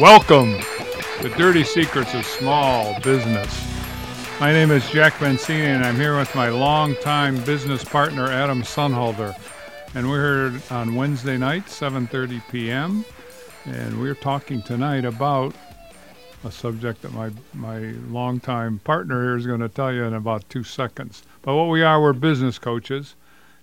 Welcome to Dirty Secrets of Small Business. My name is Jack Mencini, and I'm here with my longtime business partner, Adam Sonnhalter. And we're here on Wednesday night, 7.30 p.m., and we're talking tonight about a subject that my, my longtime partner here is going to tell you in about two seconds. But what we are, we're business coaches,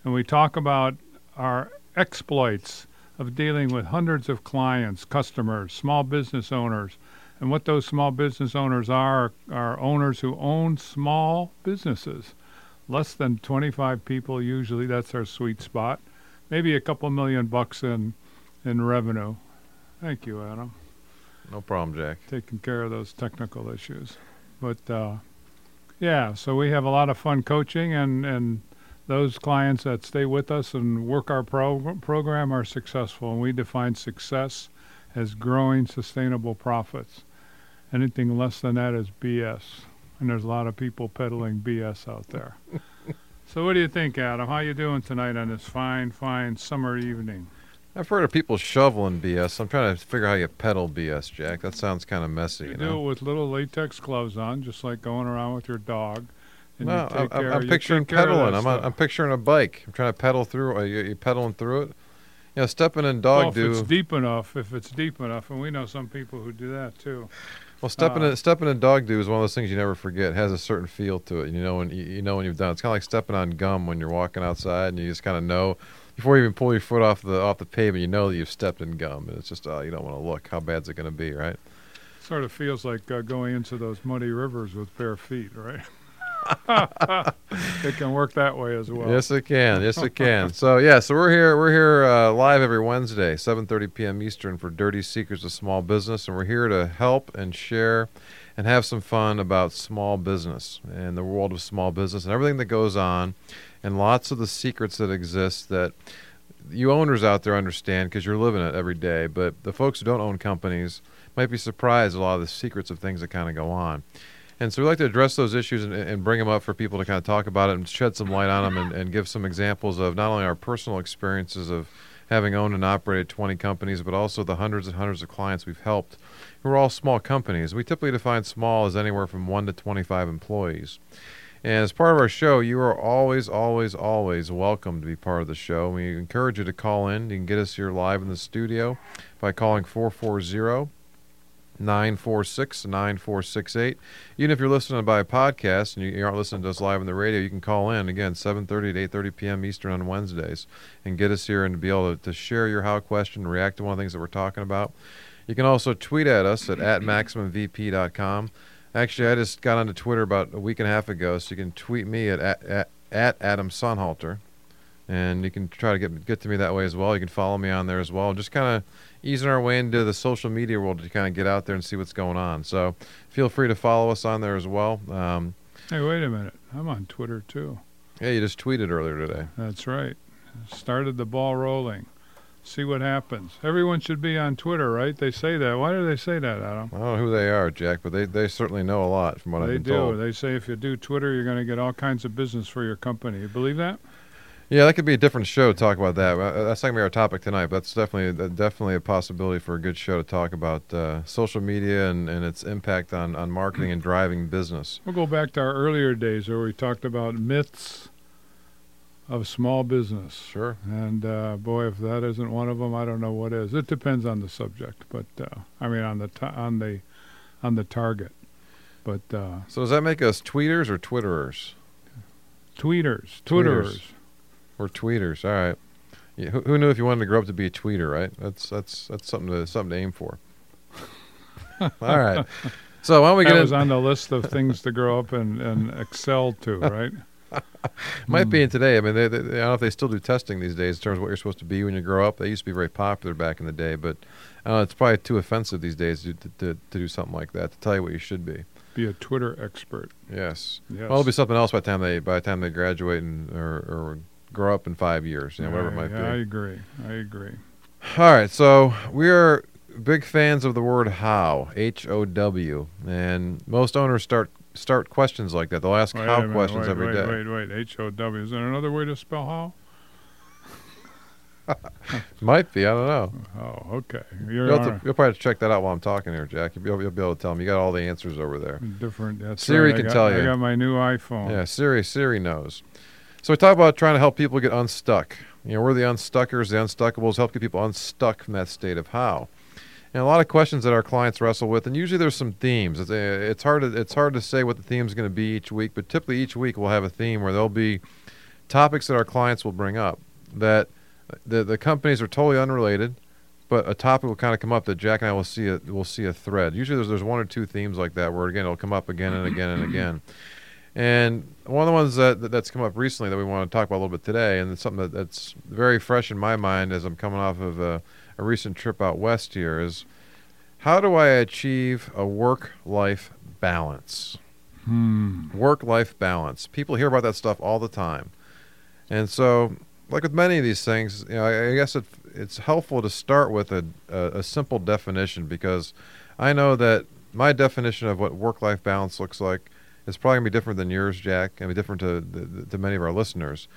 and we talk about our exploits of dealing with hundreds of clients, customers, small business owners. And what those small business owners are are owners who own small businesses, less than 25 people usually. That's our sweet spot. Maybe a couple million bucks in in revenue. Thank you, Adam. No problem, Jack. Taking care of those technical issues. But uh, yeah, so we have a lot of fun coaching and and those clients that stay with us and work our pro- program are successful. And we define success as growing sustainable profits. Anything less than that is BS. And there's a lot of people peddling BS out there. so what do you think, Adam? How you doing tonight on this fine, fine summer evening? I've heard of people shoveling BS. I'm trying to figure out how you pedal BS, Jack. That sounds kind of messy. You, You, do know? it with little latex gloves on, just like going around with your dog. And No, you take I'm, care, I'm you picturing take care of that pedaling. I'm, stuff. I'm picturing a bike. I'm trying to pedal through. Are you, you pedaling through it? You know, stepping in well, dog if do. it's deep enough, if it's deep enough, and we know some people who do that too. Well, stepping Uh, in stepping in dog do is one of those things you never forget. It has a certain feel to it. You know when you, you know when you've done. it. It's kind of like stepping on gum when you're walking outside, and you just kind of know before you even pull your foot off the off the pavement. You know that you've stepped in gum, and it's just oh, you don't want to look. How bad's it going to be, right? Sort of feels like uh, going into those muddy rivers with bare feet, right? it can work that way as well. Yes, it can. Yes, it can. So yeah, so we're here. We're here uh, live every Wednesday, 7:30 p.m. Eastern, for Dirty Secrets of Small Business, and we're here to help and share and have some fun about small business and the world of small business and everything that goes on, and lots of the secrets that exist that you owners out there understand because you're living it every day. But the folks who don't own companies might be surprised at a lot of the secrets of things that kind of go on. And so we like to address those issues and, and bring them up for people to kind of talk about it and shed some light on them and, and give some examples of not only our personal experiences of having owned and operated 20 companies, but also the hundreds and hundreds of clients we've helped who are all small companies. We typically define small as anywhere from 1 to 25 employees. And as part of our show, you are always, always, always welcome to be part of the show. We encourage you to call in. You can get us here live in the studio by calling 440 946 9468. Even if you're listening by a podcast and you, aren't listening to us live on the radio, you can call in again 7:30 to 8:30 p.m. Eastern on Wednesdays and get us here and be able to, to share your how question, react to one of the things that we're talking about. You can also tweet at us at, at maximumvp.com. Actually, I just got onto Twitter about a week and a half ago, so you can tweet me at at, at, Adam Sonnhalter, and you can try to get get to me that way as well. You can follow me on there as well. Just kind of easing our way into the social media world to kind of get out there and see what's going on. So feel free to follow us on there as well. Um, Hey, wait a minute. I'm on Twitter too. yeah, you just tweeted earlier today. That's right. Started the ball rolling. See what happens. Everyone should be on Twitter, right? They say that. Why do they say that, Adam? I don't know who they are, Jack, but they, they certainly know a lot from what they I've been do. told. They say if you do Twitter, you're going to get all kinds of business for your company. You believe that? Yeah, that could be a different show to talk about that. Uh, That's not gonna be our topic tonight, but that's definitely definitely a possibility for a good show to talk about uh, social media and, and its impact on, on marketing and driving business. We'll go back to our earlier days where we talked about myths of small business. Sure. And uh, boy, if that isn't one of them, I don't know what is. It depends on the subject, but uh, I mean on the ta- on the on the target. But uh, So does that make us tweeters or twitterers tweeters, twitterers. or tweeters? All right. Yeah, who, who knew if you wanted to grow up to be a tweeter, right? That's that's that's something to something to aim for. All right. So why don't we get that in? was on the list of things to grow up and, and excel to, right? Might be Hmm. in today. I mean, they, they, I don't know if they still do testing these days in terms of what you're supposed to be when you grow up. They used to be very popular back in the day, but uh, it's probably too offensive these days to, to, to, to do something like that to tell you what you should be. Be a Twitter expert. Yes. Yes. Well, it'll be something else by the time they by the time they graduate and or, or grow up in five years, you know, whatever it might I, I agree. I agree. All right, so we are big fans of the word how, H O W, and most owners start start questions like that. They'll ask Wait how minute, questions wait, every wait, day. Wait, wait, H O W. Is there another way to spell how? Might be. I don't know. Oh, okay. You're You'll, to, you'll probably have to check that out while I'm talking here, Jack. You'll be, able, you'll be able to tell me. You got all the answers over there. different. That's Siri right. Can got- tell I you. got my new iPhone. Yeah, Siri. Siri knows. So we talk about trying to help people get unstuck. You know, we're the unstuckers, the unstuckables, help get people unstuck from that state of how. And a lot of questions that our clients wrestle with, and usually there's some themes. It's, uh, it's hard to it's hard to say what the theme is going to be each week, but typically each week we'll have a theme where there'll be topics that our clients will bring up that the the companies are totally unrelated, but a topic will kind of come up that Jack and I will see a will see a thread. Usually there's there's one or two themes like that where again it'll come up again and again and again. And one of the ones that, that that's come up recently that we want to talk about a little bit today, and it's something that, that's very fresh in my mind as I'm coming off of a, a recent trip out west here, is how do I achieve a work-life balance? Hmm. Work-life balance. People hear about that stuff all the time, and so like with many of these things, you know, I, I guess it, it's helpful to start with a, a, a simple definition because I know that my definition of what work-life balance looks like is probably gonna be different than yours, Jack, and be different to, to, to many of our listeners.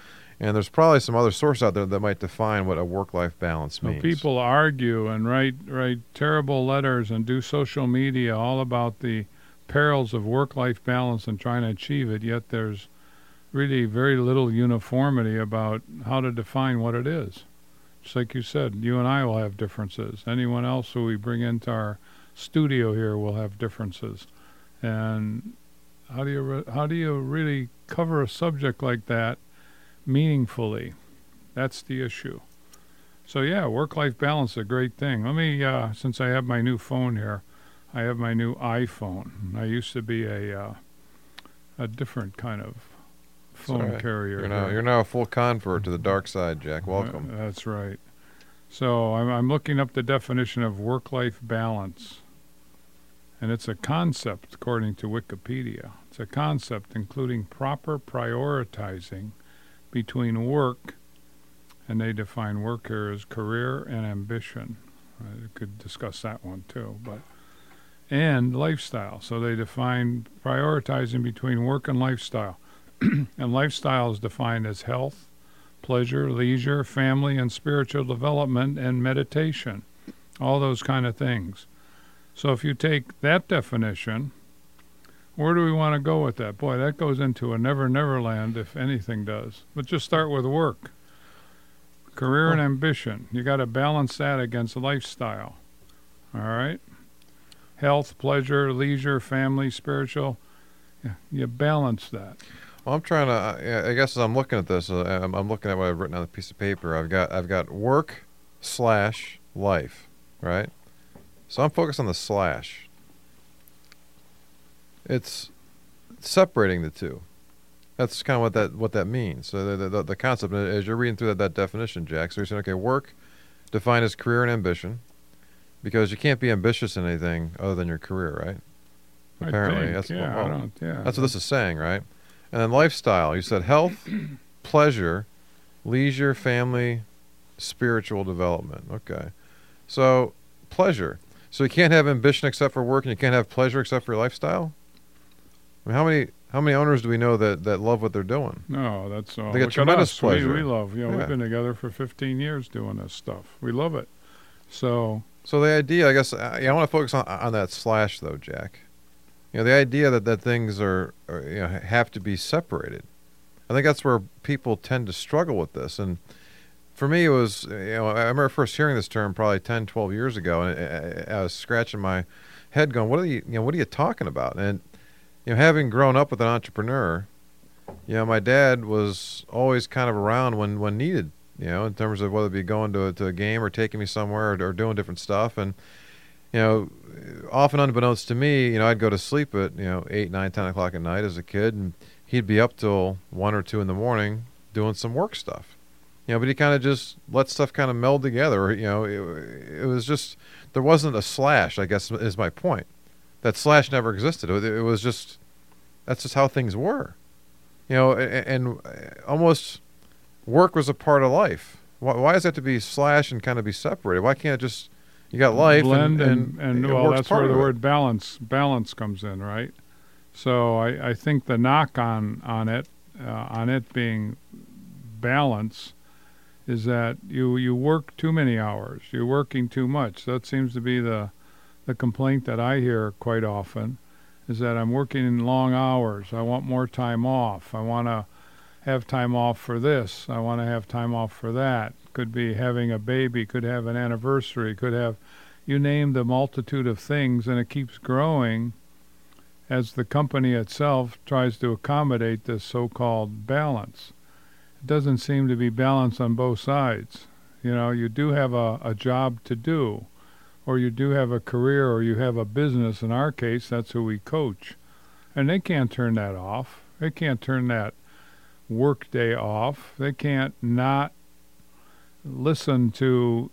And there's probably some other source out there that might define what a work-life balance means. people argue and write write terrible letters and do social media all about the perils of work-life balance and trying to achieve it. Yet there's really very little uniformity about how to define what it is. Just like you said, you and I will have differences. Anyone else who we bring into our studio here will have differences. And how do you re- how do you really cover a subject like that meaningfully? That's the issue. So yeah, work-life balance is a great thing. Let me, uh, since I have my new phone here, I have my new iPhone. I used to be a uh, a different kind of phone right. carrier. You're now, you're now a full convert to the dark side, Jack. Uh, Welcome. that's right. So I'm, I'm looking up the definition of work-life balance, and it's a concept according to Wikipedia. It's a concept including proper prioritizing between work, and they define work here as career and ambition. I could discuss that one too, but and lifestyle. So they define prioritizing between work and lifestyle, and lifestyle is defined as health pleasure, leisure, family, and spiritual development and meditation. All those kind of things. So if you take that definition, where do we want to go with that? Boy, that goes into a never never land if anything does. But just start with work. Career and ambition. You got to balance that against lifestyle. All right? Health, pleasure, leisure, family, spiritual. Yeah, you balance that. Well, I'm trying to. uh, I guess as I'm looking at this, uh, I'm, I'm looking at what I've written on a piece of paper. I've got I've got work slash life, right? So I'm focused on the slash. It's separating the two. That's kind of what that what that means. So the the, the concept as you're reading through that, that definition, Jack. So you're saying, okay, work defined as career and ambition, because you can't be ambitious in anything other than your career, right? Apparently, think, that's yeah, well, I don't, yeah. that's what this is saying, right? And then lifestyle. You said health, pleasure, leisure, family, spiritual development. Okay. So pleasure. So you can't have ambition except for work, and you can't have pleasure except for your lifestyle. I mean, how many how many owners do we know that, that love what they're doing? No, that's all. They get tremendous us. We- pleasure. We, love. You know, Yeah. we've been together for 15 years doing this stuff. We love it. So So the idea, I guess, yeah, I want to focus on on that slash though, Jack. You know, the idea that that things are, are you know have to be separated. I think that's where people tend to struggle with this. And for me, it was you know I remember first hearing this term probably 10, 12 years ago, and I, I was scratching my head, going, "What are you you know What are you talking about?" And you know, having grown up with an entrepreneur, you know, my dad was always kind of around when when needed. You know, in terms of whether it be going to a, to a game or taking me somewhere or, or doing different stuff, and you know, often unbeknownst to me, you know, I'd go to sleep at you know eight, nine, ten o'clock at night as a kid, and he'd be up till one or two in the morning doing some work stuff. You know, but he kind of just let stuff kind of meld together. You know, it, it was just there wasn't a slash. I guess is my point. That slash never existed. It, was just that's just how things were. You know, and, and almost work was a part of life. Why, why does it have to be slash and kind of be separated? Why can't it just you got life blend and, and, it well, works that's where the word balance balance comes in, right? So I, I think the knock on on it uh, on it being balance is that you you work too many hours. You're working too much. That seems to be the the complaint that I hear quite often is that I'm working in long hours. I want more time off. I want to have time off for this. I want to have time off for that. Could be having a baby, could have an anniversary, could have you name the multitude of things and it keeps growing as the company itself tries to accommodate this so-called balance. It doesn't seem to be balance on both sides. You know, you do have a, a job to do or you do have a career or you have a business. In our case, that's who we coach. And they can't turn that off. They can't turn that work day off. They can't not listen to,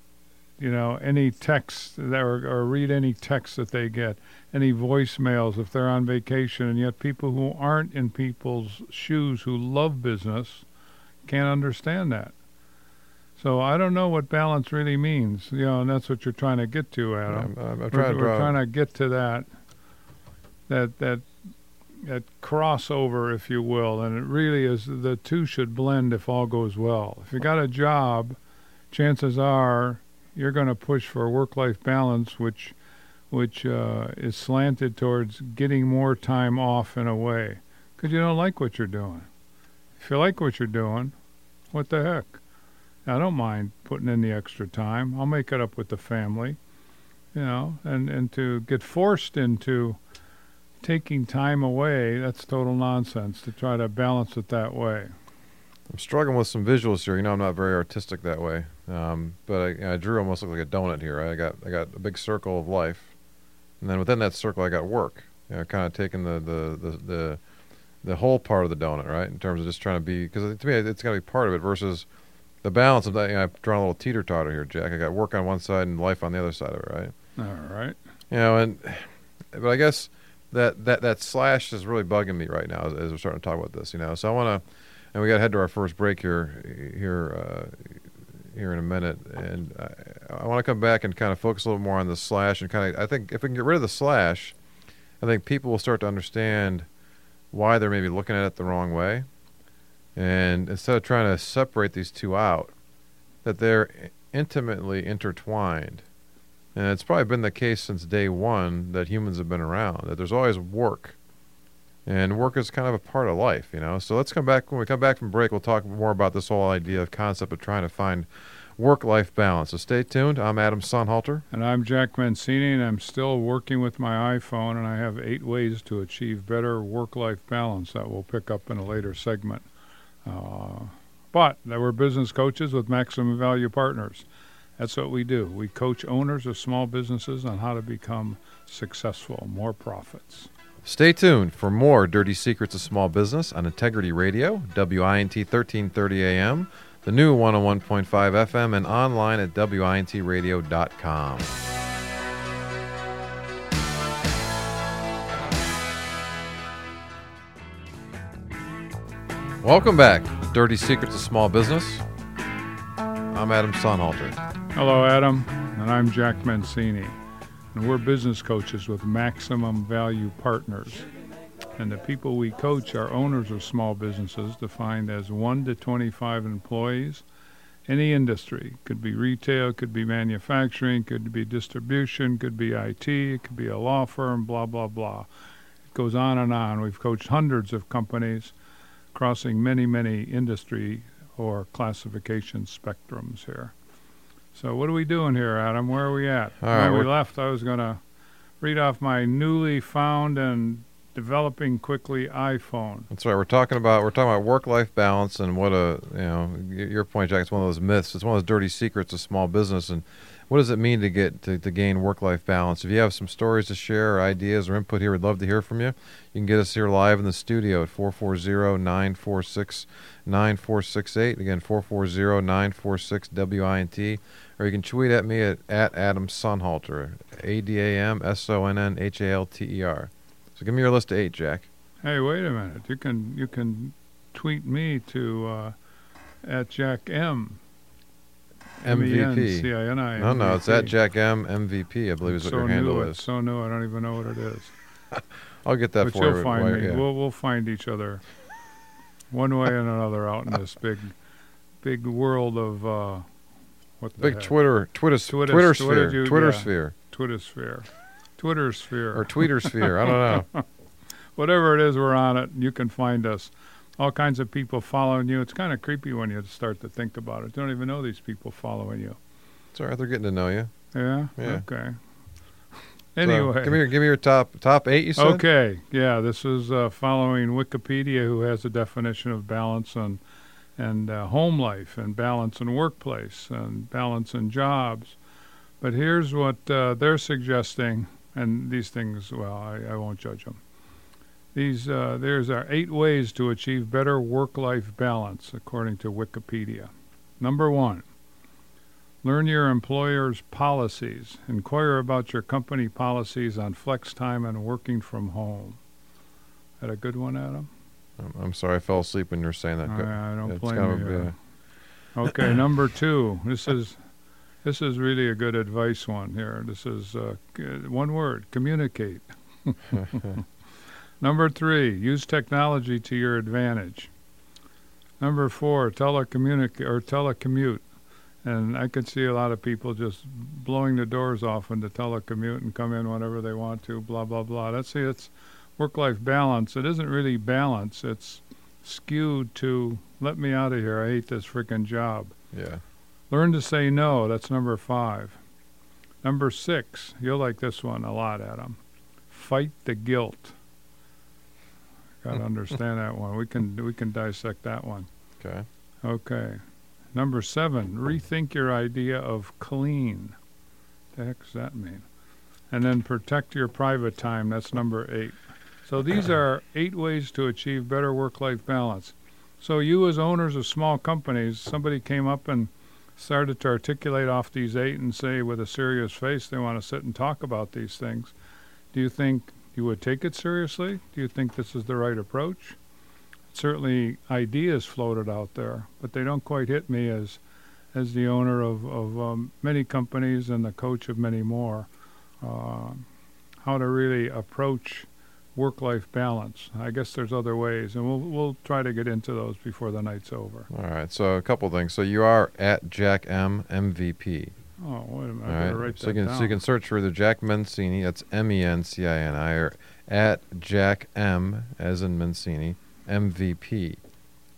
you know, any text that or, or read any text that they get, any voicemails if they're on vacation. And yet, people who aren't in people's shoes who love business can't understand that. So I don't know what balance really means, you know, and that's what you're trying to get to, Adam. I'm, I'm, I'm we're, trying to we're trying to get to that, that that that crossover, if you will, and it really is the two should blend if all goes well. If you got a job, chances are you're going to push for a work-life balance, which which uh, is slanted towards getting more time off in a way, because you don't like what you're doing. If you like what you're doing, what the heck? I don't mind putting in the extra time. I'll make it up with the family, you know, and, and to get forced into taking time away, that's total nonsense to try to balance it that way. I'm struggling with some visuals here. You know, I'm not very artistic that way, um, but I, I drew almost like a donut here. I got I got a big circle of life, and then within that circle, I got work. You know, kind of taking the the the the, the whole part of the donut, right? In terms of just trying to be, because to me, it's got to be part of it versus the balance of that. You know, I've drawn a little teeter totter here, Jack. I got work on one side and life on the other side of it, right? All right. You know, and but I guess that that that slash is really bugging me right now as, as we're starting to talk about this. You know, so I want to, and we got to head to our first break here here uh, here in a minute, and I, I want to come back and kind of focus a little more on the slash and kind of I think if we can get rid of the slash, I think people will start to understand why they're maybe looking at it the wrong way, and instead of trying to separate these two out, that they're intimately intertwined. And it's probably been the case since day one that humans have been around, that there's always work. And work is kind of a part of life, you know. So let's come back. When we come back from break, we'll talk more about this whole idea of concept of trying to find work life balance. So stay tuned. I'm Adam Sonnhalter. And I'm Jack Mencini, and I'm still working with my iPhone, and I have eight ways to achieve better work life balance that we'll pick up in a later segment. Uh, but we're business coaches with Maximum Value Partners. That's what we do. We coach owners of small businesses on how to become successful, more profits. Stay tuned for more Dirty Secrets of Small Business on Integrity Radio, WINT 1330 AM, the new 101.5 FM, and online at WINTradio.com. Welcome back Dirty Secrets of Small Business. I'm Adam Sonnhalter. Hello, Adam, and I'm Jack Mencini, and we're business coaches with Maximum Value Partners. And the people we coach are owners of small businesses defined as 1 to 25 employees. Any industry could be retail, could be manufacturing, could be distribution, could be IT, it could be a law firm, blah, blah, blah. It goes on and on. We've coached hundreds of companies crossing many, many industry or classification spectrums here. So what are we doing here, Adam? Where are we at? All right, when we we're- left, I was going to read off my newly found and developing quickly iPhone. That's right. We're talking about we're talking about work-life balance and what a you know your point, Jack. It's one of those myths. It's one of those dirty secrets of small business. And what does it mean to get to, to gain work-life balance? If you have some stories to share or ideas or input here, we'd love to hear from you. You can get us here live in the studio at 440-946-9468. Again, 440-946-WINT. Or you can tweet at me at, at Adam Sonnhalter, A-D-A-M-S-O-N-N-H-A-L-T-E-R. So give me your list of eight, Jack. Hey, wait a minute. You can you can tweet me to uh, at Jack M. MVP. M-E-N-C-I-N-I. No, no, it's at Jack M MVP. I believe is what so your handle it's is. so new, I don't even know what it is. I'll get that but for you'll you. find me. yeah. We'll we'll find each other, one way and another, out in this big, big world of uh, what the Big heck? Twitter, Twitter, Twitter- Twitter, Twitter sphere, Twitter sphere, Twitter sphere, Twitter sphere, or Tweeter sphere. I don't know. whatever it is, we're on it. You can find us. All kinds of people following you. It's kind of creepy when you start to think about it. You don't even know these people following you. It's all right. They're getting to know you. Yeah. Yeah. Okay. So, Anyway. give me your give me your top top eight. You said. Okay, yeah, this is uh, following Wikipedia, who has a definition of balance and and uh, home life, and balance in workplace, and balance in jobs. But here's what uh, they're suggesting, and these things, well, I, I won't judge them. These uh, there's are eight ways to achieve better work-life balance, according to Wikipedia. Number one. Learn your employer's policies. Inquire about your company policies on flex time and working from home. Had a good one, Adam? I'm, I'm sorry, I fell asleep when you were saying that. I, I don't it's blame kind of, you. yeah. Okay, number two. This is this is really a good advice one here. This is uh, one word: communicate. number three: use technology to your advantage. Number four: telecommunicate or telecommute. And I could see a lot of people just blowing the doors off when they telecommute and come in whenever they want to. Blah blah blah. That's see, it's work-life balance. It isn't really balance. It's skewed to let me out of here. I hate this freaking job. Yeah. Learn to say no. That's number five. Number six. You'll like this one a lot, Adam. Fight the guilt. Got to understand that one. We can we can dissect that one. Okay. Okay. Number seven. Rethink your idea of clean. The heck does that mean? And then protect your private time. That's number eight. So these are eight ways to achieve better work-life balance. So you, as owners of small companies, somebody came up and started to articulate off these eight and say with a serious face they want to sit and talk about these things. Do you think you would take it seriously? Do you think this is the right approach? Certainly, ideas floated out there, but they don't quite hit me as, as the owner of of um, many companies and the coach of many more. Uh, how to really approach work-life balance. I guess there's other ways, and we'll we'll try to get into those before the night's over. All right. So a couple things. So you are at Jack M MVP. Oh, wait a minute. All right. I better right. write So that you can down. so you can search for the Jack Mencini. That's M E N C I N I or at Jack M as in Mencini MVP,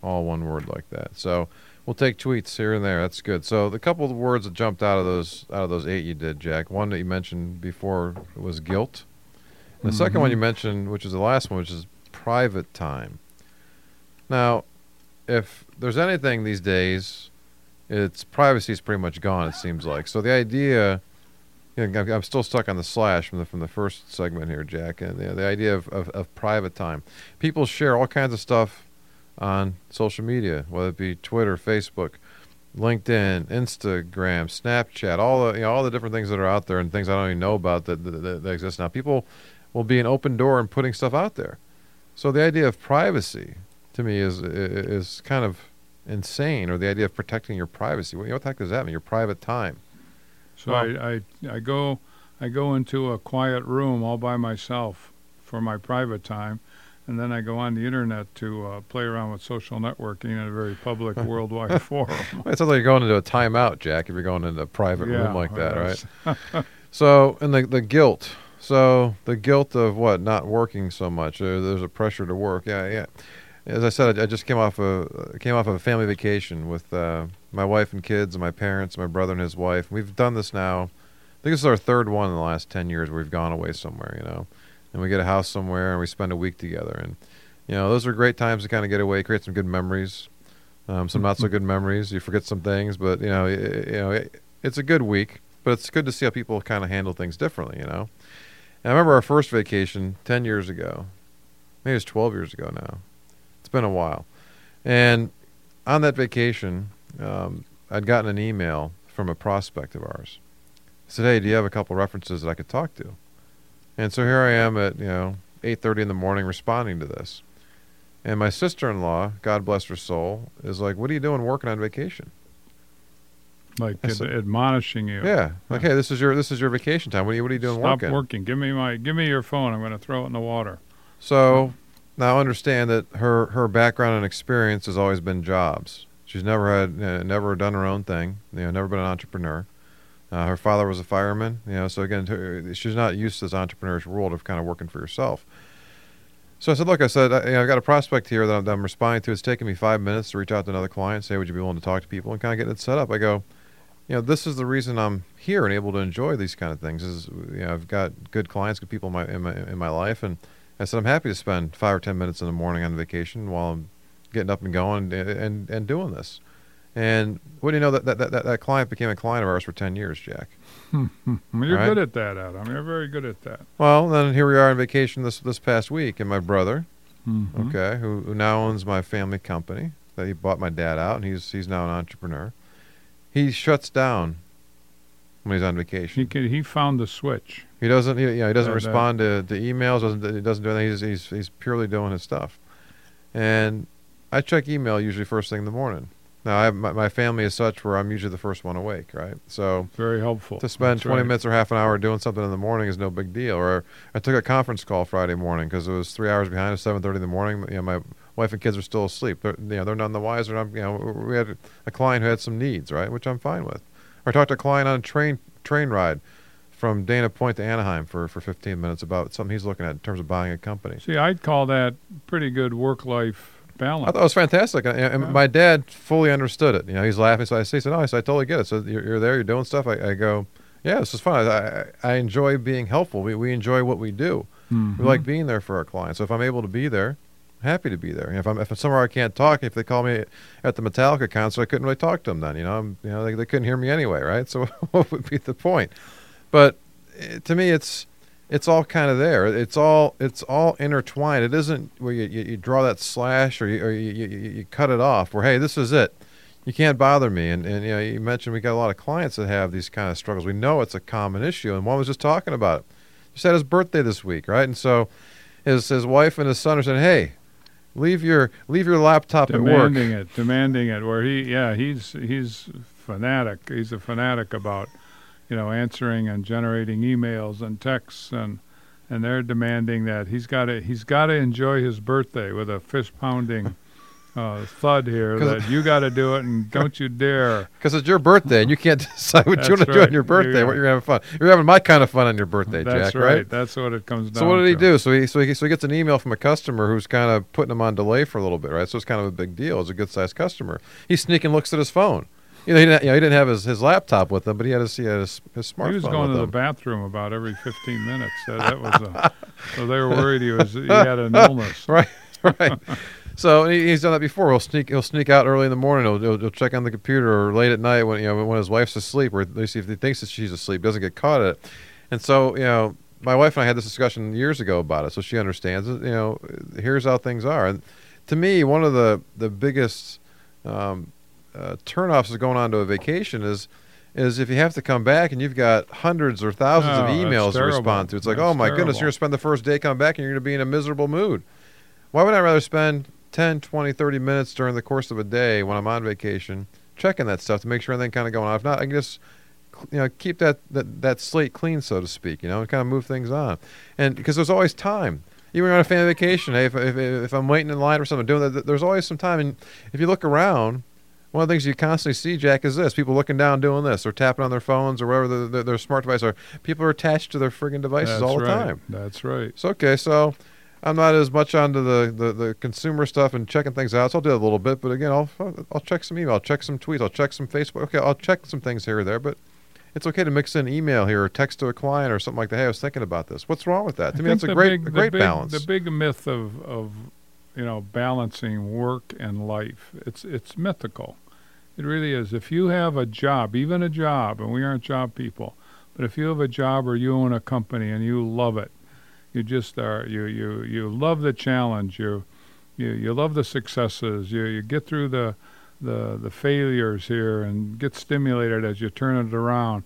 all one word like that. So we'll take tweets here and there. That's good. So the couple of words that jumped out of those out of those eight you did, Jack. One that you mentioned before was guilt. The second one Mhm. you mentioned, which is the last one, which is private time. Now, if there's anything these days, it's privacy is pretty much gone. It seems like. So the idea, you know, I'm- still stuck on the slash from the from the first segment here, Jack, and the, the idea of, of, of private time. People share all kinds of stuff on social media, whether it be Twitter, Facebook, LinkedIn, Instagram, Snapchat, all the you know, all the different things that are out there and things I don't even know about that, that, that, that exist now. People will be an open door and putting stuff out there. So the idea of privacy to me is is kind of insane, or the idea of protecting your privacy. What, what the heck does that mean? Your private time. So Well- I, I I go I go into a quiet room all by myself for my private time, and then I go on the internet to uh, play around with social networking in a very public worldwide forum. Well, it sounds like you're going into a timeout, Jack. If you're going into a private Yeah, room like that, right? So, and the the guilt. So the guilt of what not working so much. Uh, there's a pressure to work. Yeah, yeah. As I said, I, just came off a came off of a family vacation with uh, my wife and kids and my parents, my brother and his wife. We've done this now. I think this is our third one in the last ten years. Where we've gone away somewhere, you know, and we get a house somewhere and we spend a week together. And you know, those are great times to kind of get away, create some good memories, um, some not so good memories. You forget some things, but you know, y- you know, it, it's a good week. But it's good to see how people kind of handle things differently, you know. And I remember our first vacation ten years ago. Maybe it's twelve years ago now. It's been a while. And on that vacation, um, I'd gotten an email from a prospect of ours. He said, "Hey, do you have a couple references that I could talk to?" And so here I am at you know eight thirty in the morning responding to this. And my sister-in-law, God bless her soul, is like, "What are you doing working on vacation?" Like ad- said- admonishing you. Yeah, like, "Hey, this is your this is your vacation time. What are you what are you doing Stop working?" working. Give me my give me your phone. I'm going to throw it in the water. So now understand that her her background and experience has always been jobs. She's never had uh, never done her own thing. You know, never been an entrepreneur. Uh, her father was a fireman. You know, so again, to, she's not used to this entrepreneurial world of kind of working for yourself. So I said, look, I said, I, you know, I've got a prospect here that I'm, that I'm, responding to. It's taken me five minutes to reach out to another client, say, would you be willing to talk to people, and kind of get it set up. I go, you know, this is the reason I'm here and able to enjoy these kind of things. Is you know, I've got good clients, good people in my in my, in my life, and I said I'm happy to spend five or ten minutes in the morning on vacation while I'm getting up and going and and, and doing this. And what do you know that that, that that client became a client of ours for ten years, Jack. You're right? good at that, Adam. You're very good at that. Well, then here we are on vacation this this past week, and my brother, mm-hmm. okay, who, who now owns my family company that he bought my dad out, and he's he's now an entrepreneur he shuts down when he's on vacation. He can, he found the switch. He doesn't. He, you know, he doesn't uh, respond to, to emails. Doesn't he doesn't do anything. He's, he's he's purely doing his stuff. And I check email usually first thing in the morning. Now I have, my, my family is such where I'm usually the first one awake, right? So very helpful. To spend That's 20 right. minutes or half an hour doing something in the morning is no big deal. Or I took a conference call Friday morning because it was three hours behind. At 7:30 in the morning. You know, my wife and kids are still asleep. They're, you know, they're none the wiser. I'm, you know, we had a client who had some needs, right, which I'm fine with. Or I talked to a client on a train train ride from Dana Point to Anaheim for, for 15 minutes about something he's looking at in terms of buying a company. See, I'd call that pretty good work life balance. I thought it was fantastic, and, and yeah. my dad fully understood it. You know, he's laughing. So I said, "No," I said, "I totally get it." So you're, you're there, you're doing stuff. I, I, go, "Yeah, this is fun. I, I enjoy being helpful. We we enjoy what we do. Mm-hmm. We like being there for our clients. So if I'm able to be there, happy to be there. If I'm if I'm somewhere I can't talk, if they call me at the Metallica concert, I couldn't really talk to them then. You know, I'm, you know they, they couldn't hear me anyway, right? So what would be the point? But eh, to me, it's it's all kind of there. It's all it's all intertwined. It isn't where you, you, you draw that slash or, you, or you, you, you cut it off. Where hey, this is it. You can't bother me. And and you know you mentioned we got a lot of clients that have these kind of struggles. We know it's a common issue, and one was just talking about it. He had his birthday this week, right? And so his his wife and his son are saying, hey leave your leave your laptop demanding at work. Demanding it, demanding it. Where he, yeah, he's he's fanatic. He's a fanatic about, you know, answering and generating emails and texts and and they're demanding that he's got to he's got to enjoy his birthday with a fist pounding uh, thud here that you got to do it and don't you dare. Because it's your birthday and you can't decide what you want to do on your birthday. You're, what you're having fun. You're having my kind of fun on your birthday, Jack. Right. right. That's what it comes down. To. So what did to. he do? So he so he so he gets an email from a customer who's kind of putting him on delay for a little bit, right? So it's kind of a big deal. It's a good sized customer. He sneaking looks at his phone. You know, he didn't, you know, he didn't have his, his laptop with him, but he had his, he had his, his smartphone. He was going to the bathroom about every 15 minutes. That, that was a, so they were worried he was he had an illness. right, right. So he's done that before. He'll sneak. He'll sneak out early in the morning. He'll, he'll, he'll, check on the computer or late at night when you know when his wife's asleep, or at least if he thinks that she's asleep, doesn't get caught at it. And so you know, my wife and I had this discussion years ago about it, so she understands it. You know, here's how things are. And to me, one of the the biggest um, uh, turnoffs is going on to a vacation is is if you have to come back and you've got hundreds or thousands oh, of emails to respond to. It's like, that's oh my terrible. goodness, you're gonna spend the first day coming back and you're gonna be in a miserable mood. Why would I rather spend 10, 20, 30 minutes during the course of a day when I'm on vacation, checking that stuff to make sure everything kind of going on. If not, I can just you know keep that, that that slate clean, so to speak. You know, and kind of move things on. And because there's always time. Even on a family vacation, hey, if, if, if I'm waiting in line or something, doing that, there's always some time. And if you look around, one of the things you constantly see, Jack, is this: people looking down, doing this, or tapping on their phones, or whatever the, the, their smart device are. People are attached to their frigging devices That's all the right. time. That's right. So okay, so I'm not as much onto the, the, the consumer stuff and checking things out. So I'll do that a little bit, but again, I'll I'll check some email, I'll check some tweets, I'll check some Facebook. Okay, I'll check some things here or there, but it's okay to mix in email here or text to a client or something like that. Hey, I was thinking about this. What's wrong with that? To I me, that's a great big, a great big, balance. The big myth of of you know balancing work and life it's it's mythical. It really is. If you have a job, even a job, and we aren't job people, but if you have a job or you own a company and you love it, you just are you you you love the challenge. You you you love the successes. You you get through the the the failures here and get stimulated as you turn it around.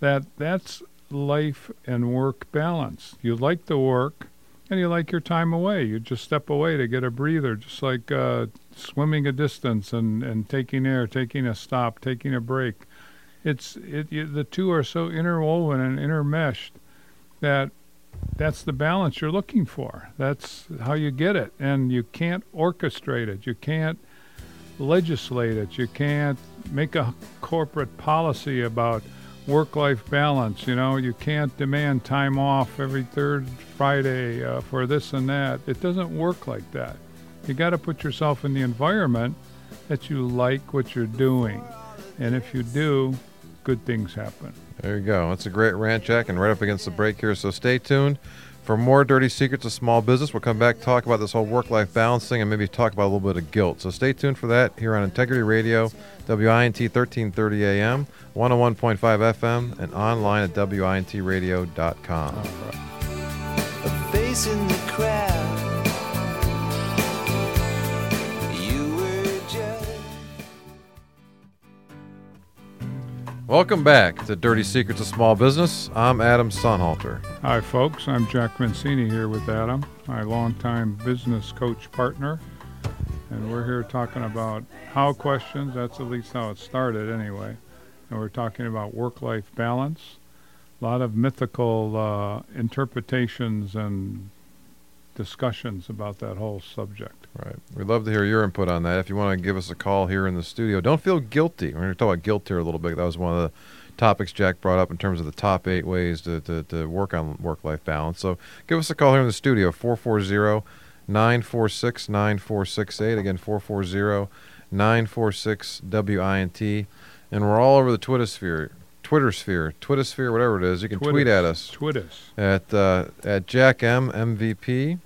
That that's life and work balance. You like the work and you like your time away. You just step away to get a breather, just like uh, swimming a distance and, and taking air, taking a stop, taking a break. It's it you, the two are so interwoven and intermeshed that that's the balance you're looking for. That's how you get it. And you can't orchestrate it. You can't legislate it. You can't make a corporate policy about work life balance. You know, you can't demand time off every third Friday uh, for this and that. It doesn't work like that. You got to put yourself in the environment that you like what you're doing. And if you do, good things happen. There you go. That's a great rant, Jack, and right up against the break here. So stay tuned for more dirty secrets of small business. We'll come back talk about this whole work-life balancing and maybe talk about a little bit of guilt. So stay tuned for that here on Integrity Radio, WINT 1330 AM, 101.5 FM, and online at WINTradio.com. A Welcome back to Dirty Secrets of Small Business. I'm Adam Sonnhalter. Hi, folks. I'm Jack Mencini here with Adam, my longtime business coach partner. And we're here talking about how questions, that's at least how it started anyway. And we're talking about work life balance, a lot of mythical uh, interpretations and discussions about that whole subject. Right. We'd love to hear your input on that. If you want to give us a call here in the studio, don't feel guilty. We're going to talk about guilt here a little bit. That was one of the topics Jack brought up in terms of the top eight ways to, to, to work on work life balance. So give us a call here in the studio, 440 946 9468. Again, 440 946 WINT. And we're all over the Twitter sphere. Twitter sphere, Twitter sphere, whatever it is. You can tweet at us Twittis. at uh, at Jack M MVP,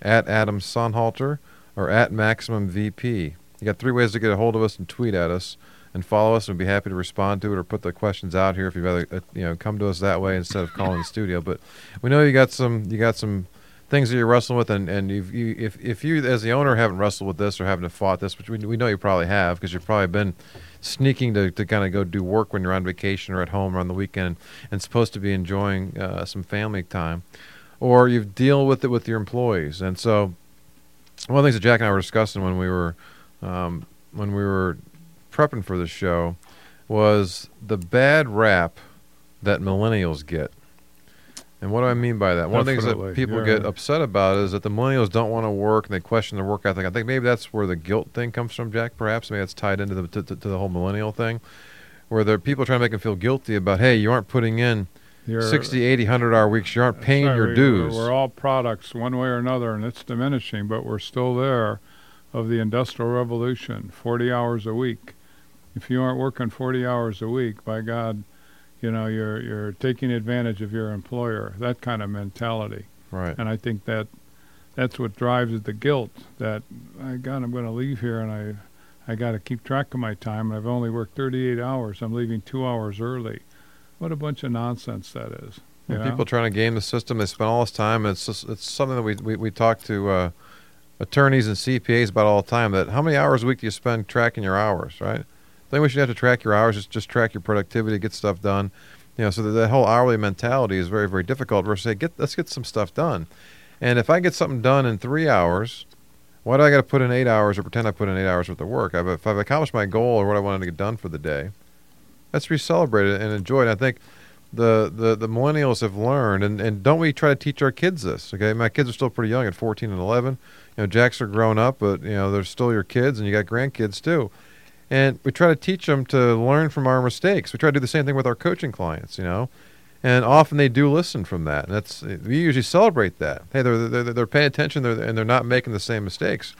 at Adam Sonnhalter, or at Maximum VP. You got three ways to get a hold of us and tweet at us and follow us. and We'd be happy to respond to it or put the questions out here if you'd rather uh, you know come to us that way instead of calling the studio. But we know you got some you got some things that you're wrestling with, and and you if if you as the owner haven't wrestled with this or haven't fought this, which we we know you probably have because you've probably been sneaking to, to kind of go do work when you're on vacation or at home or on the weekend and supposed to be enjoying uh, some family time, or you've deal with it with your employees. And so, one of the things that Jack and I were discussing when we were um, when we were prepping for this show was the bad rap that millennials get. And what do I mean by that? One of the things that people yeah. get upset about is that the millennials don't want to work and they question their work ethic. I think maybe that's where the guilt thing comes from, Jack. Perhaps maybe that's tied into the to, to, to the whole millennial thing, where there are people trying to make them feel guilty about, hey, you aren't putting in You're- 60, 80, 100 hour weeks. You aren't paying your we- dues. We're all products one way or another, and it's diminishing, but we're still there of the Industrial Revolution, 40 hours a week. If you aren't working 40 hours a week, by God, you know, you're, you're taking advantage of your employer, that kind of mentality. right. And I think that that's what drives the guilt that, my God, I'm going to leave here and I, I got to keep track of my time. and I've only worked 38 hours. I'm leaving two hours early. What a bunch of nonsense that is. people trying to game the system. They spend all this time. It's just, it's something that we we, we talk to uh, attorneys and CPAs about all the time. That how many hours a week do you spend tracking your hours? Right. I think we should have to track your hours. Just just track your productivity, get stuff done. You know, so that, that whole hourly mentality is very very difficult. Versus say, get let's get some stuff done. And if I get something done in three hours, why do I got to put in eight hours or pretend I put in eight hours worth of work? I've, if I've accomplished my goal or what I wanted to get done for the day, that's to be celebrated and enjoyed. I think the, the, the millennials have learned, and, and don't we try to teach our kids this? Okay, my kids are still pretty young at 14 and 11. You know, Jacks are grown up, but you know they're still your kids, and you got grandkids too. And we try to teach them to learn from our mistakes. We try to do the same thing with our coaching clients, you know, and often they do listen from that. And that's we usually celebrate that. Hey, they're they're, they're paying attention, they're, and they're not making the same mistakes.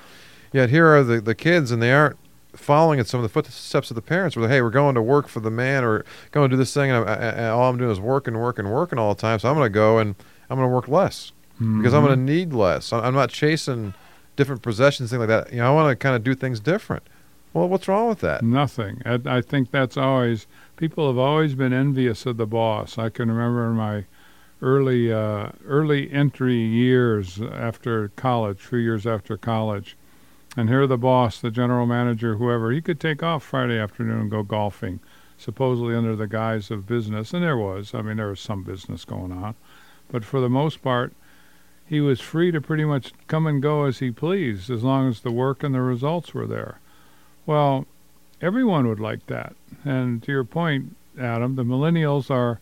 Yet here are the, the kids, and they aren't following in some of the footsteps of the parents. Where hey, we're going to work for the man, or going to do this thing, and, I, I, I- all I'm doing is working, working, working all the time. So I'm going to go and I'm going to work less because I'm going to mm-hmm. need less. I'm not chasing different possessions, things like that. You know, I want to kind of do things different. Well, what's wrong with that? Nothing. I, I think that's always people have always been envious of the boss. I can remember in my early uh, early entry years after college, few years after college, and here the boss, the general manager, whoever, he could take off Friday afternoon and go golfing, supposedly under the guise of business, and there was. I mean, there was some business going on, but for the most part. He was free to pretty much come and go as he pleased, as long as the work and the results were there. Well, everyone would like that. And to your point, Adam, the millennials are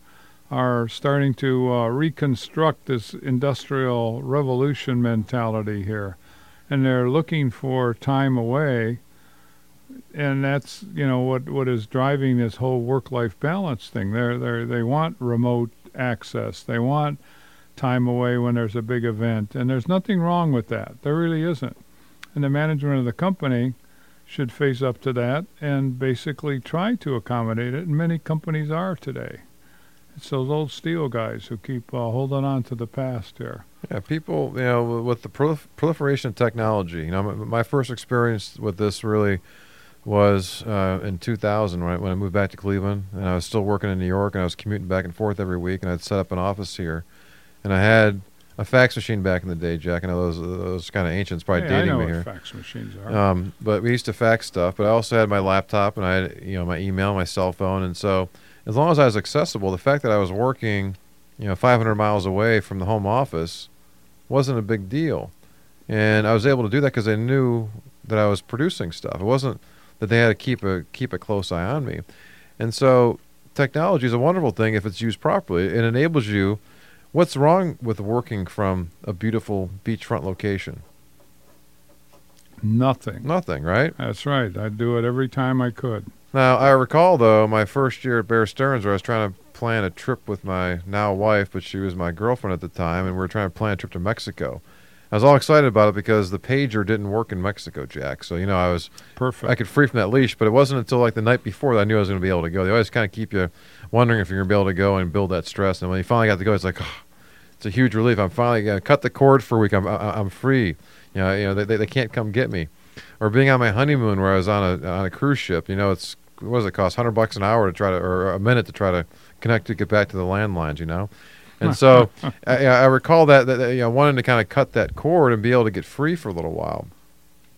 are starting to uh, reconstruct this industrial revolution mentality here, and they're looking for time away. And that's you know what what is driving this whole work-life balance thing. They're they they want remote access. They want time away when there's a big event, and there's nothing wrong with that. There really isn't. And the management of the company should face up to that and basically try to accommodate it. And many companies are today. It's those old steel guys who keep uh, holding on to the past here. Yeah, people, you know, with the prolif- proliferation of technology, you know, my, my first experience with this really was uh, in 2000 when I, when I moved back to Cleveland, and I was still working in New York, and I was commuting back and forth every week, and I'd set up an office here, and I had a fax machine back in the day, Jack. I know those those kind of ancients, probably Hey, dating me here. fax machines are. Um, but we used to fax stuff. But I also had my laptop and I had you know my email, my cell phone, and so as long as I was accessible, the fact that I was working, you know, 500 miles away from the home office, wasn't a big deal, and I was able to do that because they knew that I was producing stuff. It wasn't that they had to keep a keep a close eye on me, and so technology is a wonderful thing if it's used properly. It enables you. What's wrong with working from a beautiful beachfront location? Nothing. Nothing, right? That's right. I'd do it every time I could. Now, I recall, though, my first year at Bear Stearns where I was trying to plan a trip with my now wife, but she was my girlfriend at the time, and we were trying to plan a trip to Mexico. I was all excited about it because the pager didn't work in Mexico, Jack. So, you know, I was Perfect. I could free from that leash, but it wasn't until like the night before that I knew I was going to be able to go. They always kind of keep you wondering if you're going to be able to go and build that stress. And when you finally got to go, it's like, oh, it's a huge relief. I'm finally going to cut the cord for a week. I'm, I, I'm free. You know, you know they, they, they can't come get me. Or being on my honeymoon where I was on a on a cruise ship. You know, it's what does it cost? Hundred bucks an hour to try to, or a minute to try to connect to get back to the landlines. You know, and so I, I recall that, that you know wanting to kind of cut that cord and be able to get free for a little while.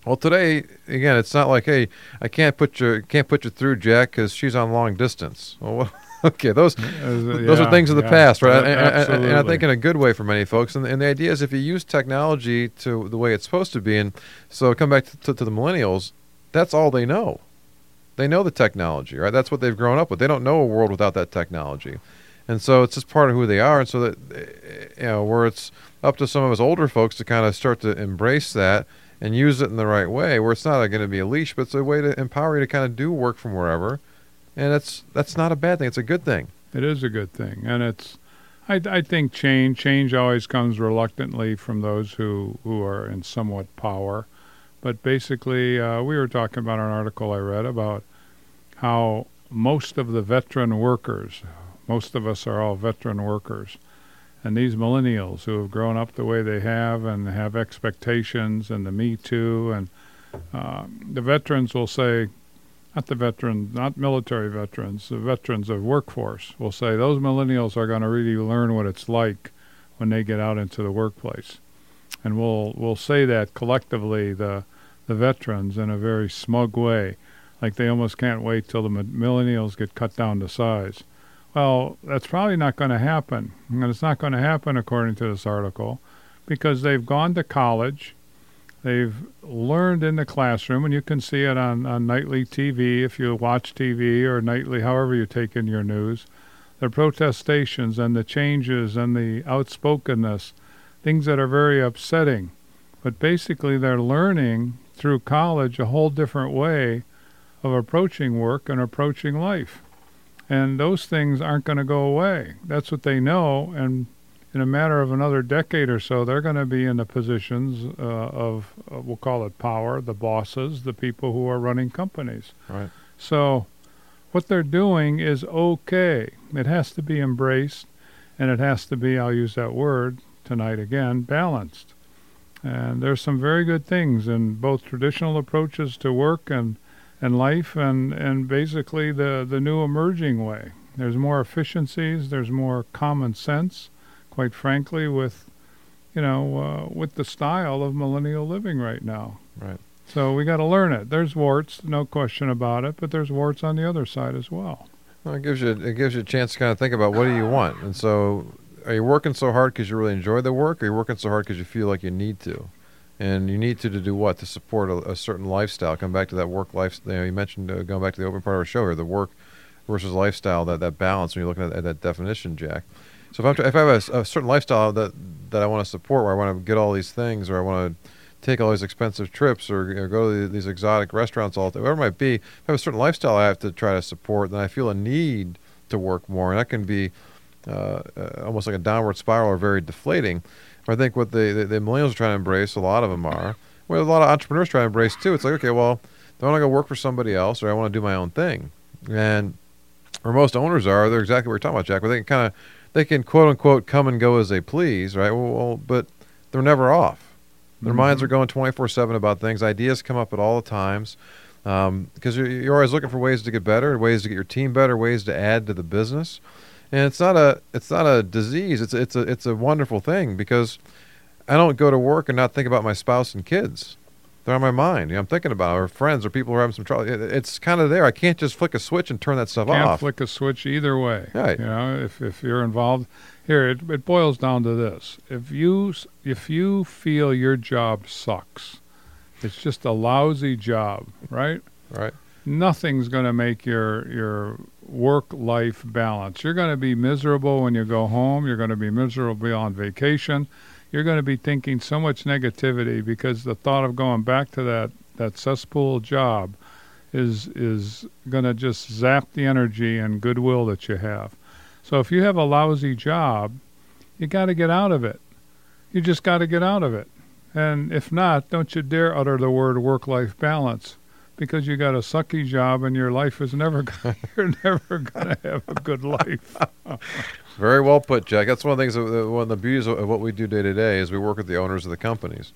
Well, today again, it's not like hey, I can't put you can't put you through Jack because she's on long distance. Well, what- okay, those uh, uh, As- those yeah, are things of the yeah. past, right? And, and- and I think in a good way for many folks. And, and the idea is if you use technology to the way it's supposed to be, and so come back to, to, to the millennials, that's all they know. They know the technology, right? That's what they've grown up with. They don't know a world without that technology, and so it's just part of who they are. And so that you know, where it's up to some of us older folks to kind of start to embrace that and use it in the right way, where it's not going to be a leash, but it's a way to empower you to kind of do work from wherever, and that's that's not a bad thing. It's a good thing. It is a good thing, and it's. I, I think change change always comes reluctantly from those who who are in somewhat power, but basically, uh, we were talking about an article I read about how most of the veteran workers, most of us are all veteran workers, and these millennials who have grown up the way they have and have expectations and the Me Too and uh, the veterans will say, not the veterans, not military veterans, the veterans of workforce will say those millennials are going to really learn what it's like when they get out into the workplace, and we'll we'll say that collectively the the veterans in a very smug way, like they almost can't wait till the millennials get cut down to size. Well, that's probably not going to happen, and it's not going to happen according to this article, because they've gone to college. They've learned in the classroom, and you can see it on, on nightly TV if you watch TV or nightly, however you take in your news. The protestations and the changes and the outspokenness, things that are very upsetting. But basically, they're learning through college a whole different way of approaching work and approaching life. And those things aren't going to go away. That's what they know, and in a matter of another decade or so, they're going to be in the positions uh, of, uh, we'll call it power, the bosses, the people who are running companies. Right. So, what they're doing is okay. It has to be embraced, and it has to be, I'll use that word tonight again, balanced. And there's some very good things in both traditional approaches to work and, and life, and, and basically the, the new emerging way. There's more efficiencies, there's more common sense, quite frankly, with, you know, uh, with the style of millennial living right now. Right. So we got to learn it. There's warts, no question about it, but there's warts on the other side as well. Well, it gives you it gives you a chance to kind of think about what do you want, and so are you working so hard because you really enjoy the work, or are you working so hard because you feel like you need to, and you need to to do what to support a, a certain lifestyle. Come back to that work life. You, know, you mentioned uh, going back to the open part of our show here, the work versus lifestyle, that, that balance when you're looking at, at that definition, Jack. So if, I'm, if I have a, a certain lifestyle that, that I want to support, where I want to get all these things, or I want to take all these expensive trips, or, or go to these exotic restaurants, all whatever it might be, if I have a certain lifestyle I have to try to support, then I feel a need to work more, and that can be uh, uh, almost like a downward spiral or very deflating. I think what the, the, the millennials are trying to embrace, a lot of them are, well, a lot of entrepreneurs try to embrace too. It's like, okay, well, I want to go work for somebody else, or I want to do my own thing? And where most owners are, they're exactly what you're talking about, Jack. Where they can kind of, they can quote unquote come and go as they please, right? Well, well but they're never off. Their Mhm. minds are going 24 seven about things. Ideas come up at all the times because um, you're, you're always looking for ways to get better, ways to get your team better, ways to add to the business. And it's not a it's not a disease. It's it's a it's a wonderful thing because I don't go to work and not think about my spouse and kids. They're on my mind. You know, I'm thinking about or friends or people who are having some trouble. It- It's kind of there. I can't just flick a switch and turn that stuff off. You Can't off. flick a switch either way. Right. You know, if if you're involved here, it, it boils down to this: if you if you feel your job sucks, it's just a lousy job, right? Right. Nothing's going to make your your work life balance. You're going to be miserable when you go home. You're going to be miserable on vacation. You're going to be thinking so much negativity because the thought of going back to that that cesspool job is is going to just zap the energy and goodwill that you have. So if you have a lousy job, you got to get out of it. You just got to get out of it. And if not, don't you dare utter the word work-life balance because you got a sucky job and your life is never gonna, you're never going to have a good life. Very well put, Jack. That's one of the things. That, one of the beauties of, of what we do day to day is we work with the owners of the companies,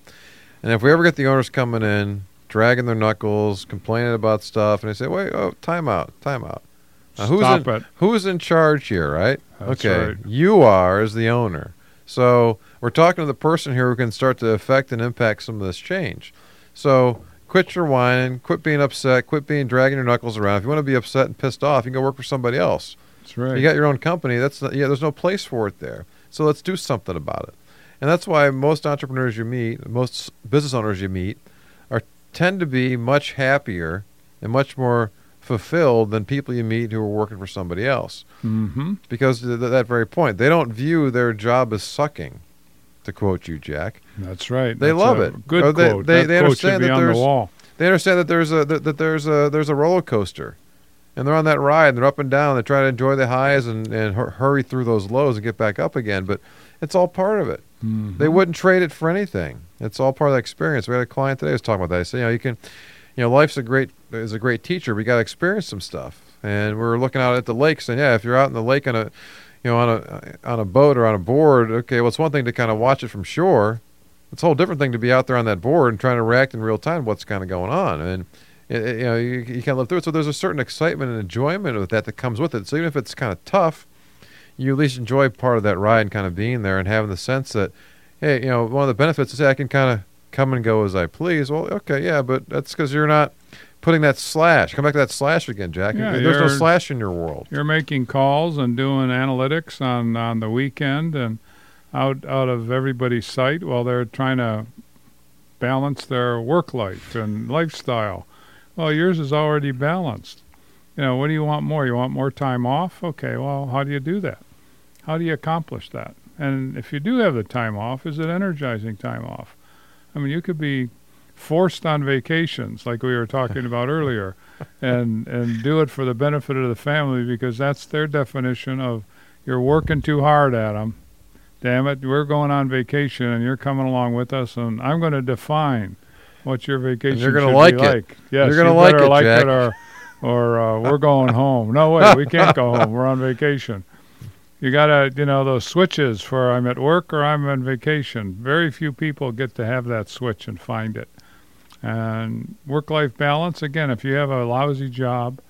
and if we ever get the owners coming in, dragging their knuckles, complaining about stuff, and they say, "Wait, oh, time out, time out." Now, who's Stop in, it. Who's in charge here, right? That's okay, right. you are as the owner. So we're talking to the person here who can start to affect and impact some of this change. So quit your whining, quit being upset, quit being dragging your knuckles around. If you want to be upset and pissed off, you can go work for somebody else. That's right. You got your own company. That's not, yeah. There's no place for it there. So let's do something about it. And that's why most entrepreneurs you meet, most business owners you meet, are tend to be much happier and much more fulfilled than people you meet who are working for somebody else. mm-hmm. Because th- th- that very point, they don't view their job as sucking. To quote you, Jack, That's right. They That's love it. Good Or they- quote. they- that they quote understand should be that on the there's- wall. they understand that there's a that, that there's a there's a roller coaster, and they're on that ride. and They're up and down. They try to enjoy the highs and and hurry through those lows and get back up again. But it's all part of it. Mhm. They wouldn't trade it for anything. It's all part of the experience. We had a client today who was talking about that. He said, you know, you can, you know, life's a great is a great teacher. We got to experience some stuff. And we are looking out at the lakes, and yeah, if you're out in the lake on a, you know, on a on a boat or on a board, okay, well, it's one thing to kind of watch it from shore. It's a whole different thing to be out there on that board and trying to react in real time what's kind of going on. And it, it- you know, you, you can't live through it. So there's a certain excitement and enjoyment with that that comes with it. So even if it's kind of tough, you at least enjoy part of that ride and kind of being there and having the sense that, hey, you know, one of the benefits is I can kind of come and go as I please. Well, okay, yeah, but that's because you're not putting that slash. Come back to that slash again, Jack. Yeah, There's no slash in your world. You're making calls and doing analytics on, on the weekend and out out of everybody's sight while they're trying to balance their work life and lifestyle. Well, yours is already balanced. You know, what do you want more? You want more time off? Okay, well, how do you do that? How do you accomplish that? And if you do have the time off, is it energizing time off? I mean, you could be forced on vacations, like we were talking about earlier, and and do it for the benefit of the family because that's their definition of you're working too hard at them. Damn it, we're going on vacation and you're coming along with us, and I'm going to define what your vacation you're gonna should like it. like. Yes, You're gonna you like it, like Jack. it, or or uh, we're going home. No way, we can't go home. We're on vacation. You gotta, you know, those switches for I'm at work or I'm on vacation. Very few people get to have that switch and find it. And work-life balance, again, if you have a lousy job,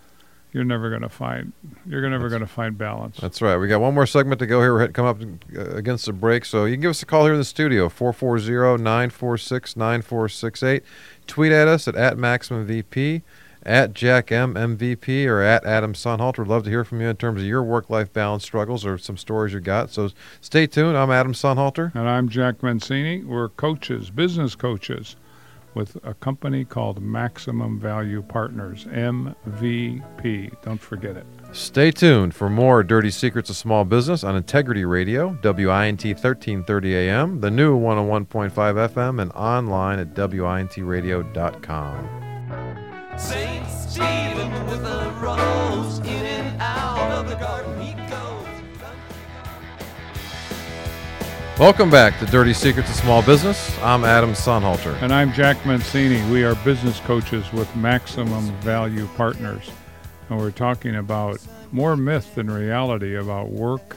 you're never going to find you're never going to find balance. That's right. We got one more segment to go here. We're come up uh, against the break. So you can give us a call here in the studio, 440-946-9468. Tweet at us at, at MaximumVP, at Jack M MVP, or at Adam Sonnhalter. We'd love to hear from you in terms of your work-life balance struggles or some stories you got. So stay tuned. I'm Adam Sonnhalter. And I'm Jack Mencini. We're coaches, business coaches. With a company called Maximum Value Partners, MVP. Don't forget it. Stay tuned for more Dirty Secrets of Small Business on Integrity Radio, WINT 1330 AM, the new 101.5 FM, and online at WINTradio.com. Saint Stephen with a rose, in and out of the garden Welcome back to Dirty Secrets of Small Business. I'm Adam Sonnhalter. And I'm Jack Mencini. We are business coaches with Maximum Value Partners. And we're talking about more myth than reality about work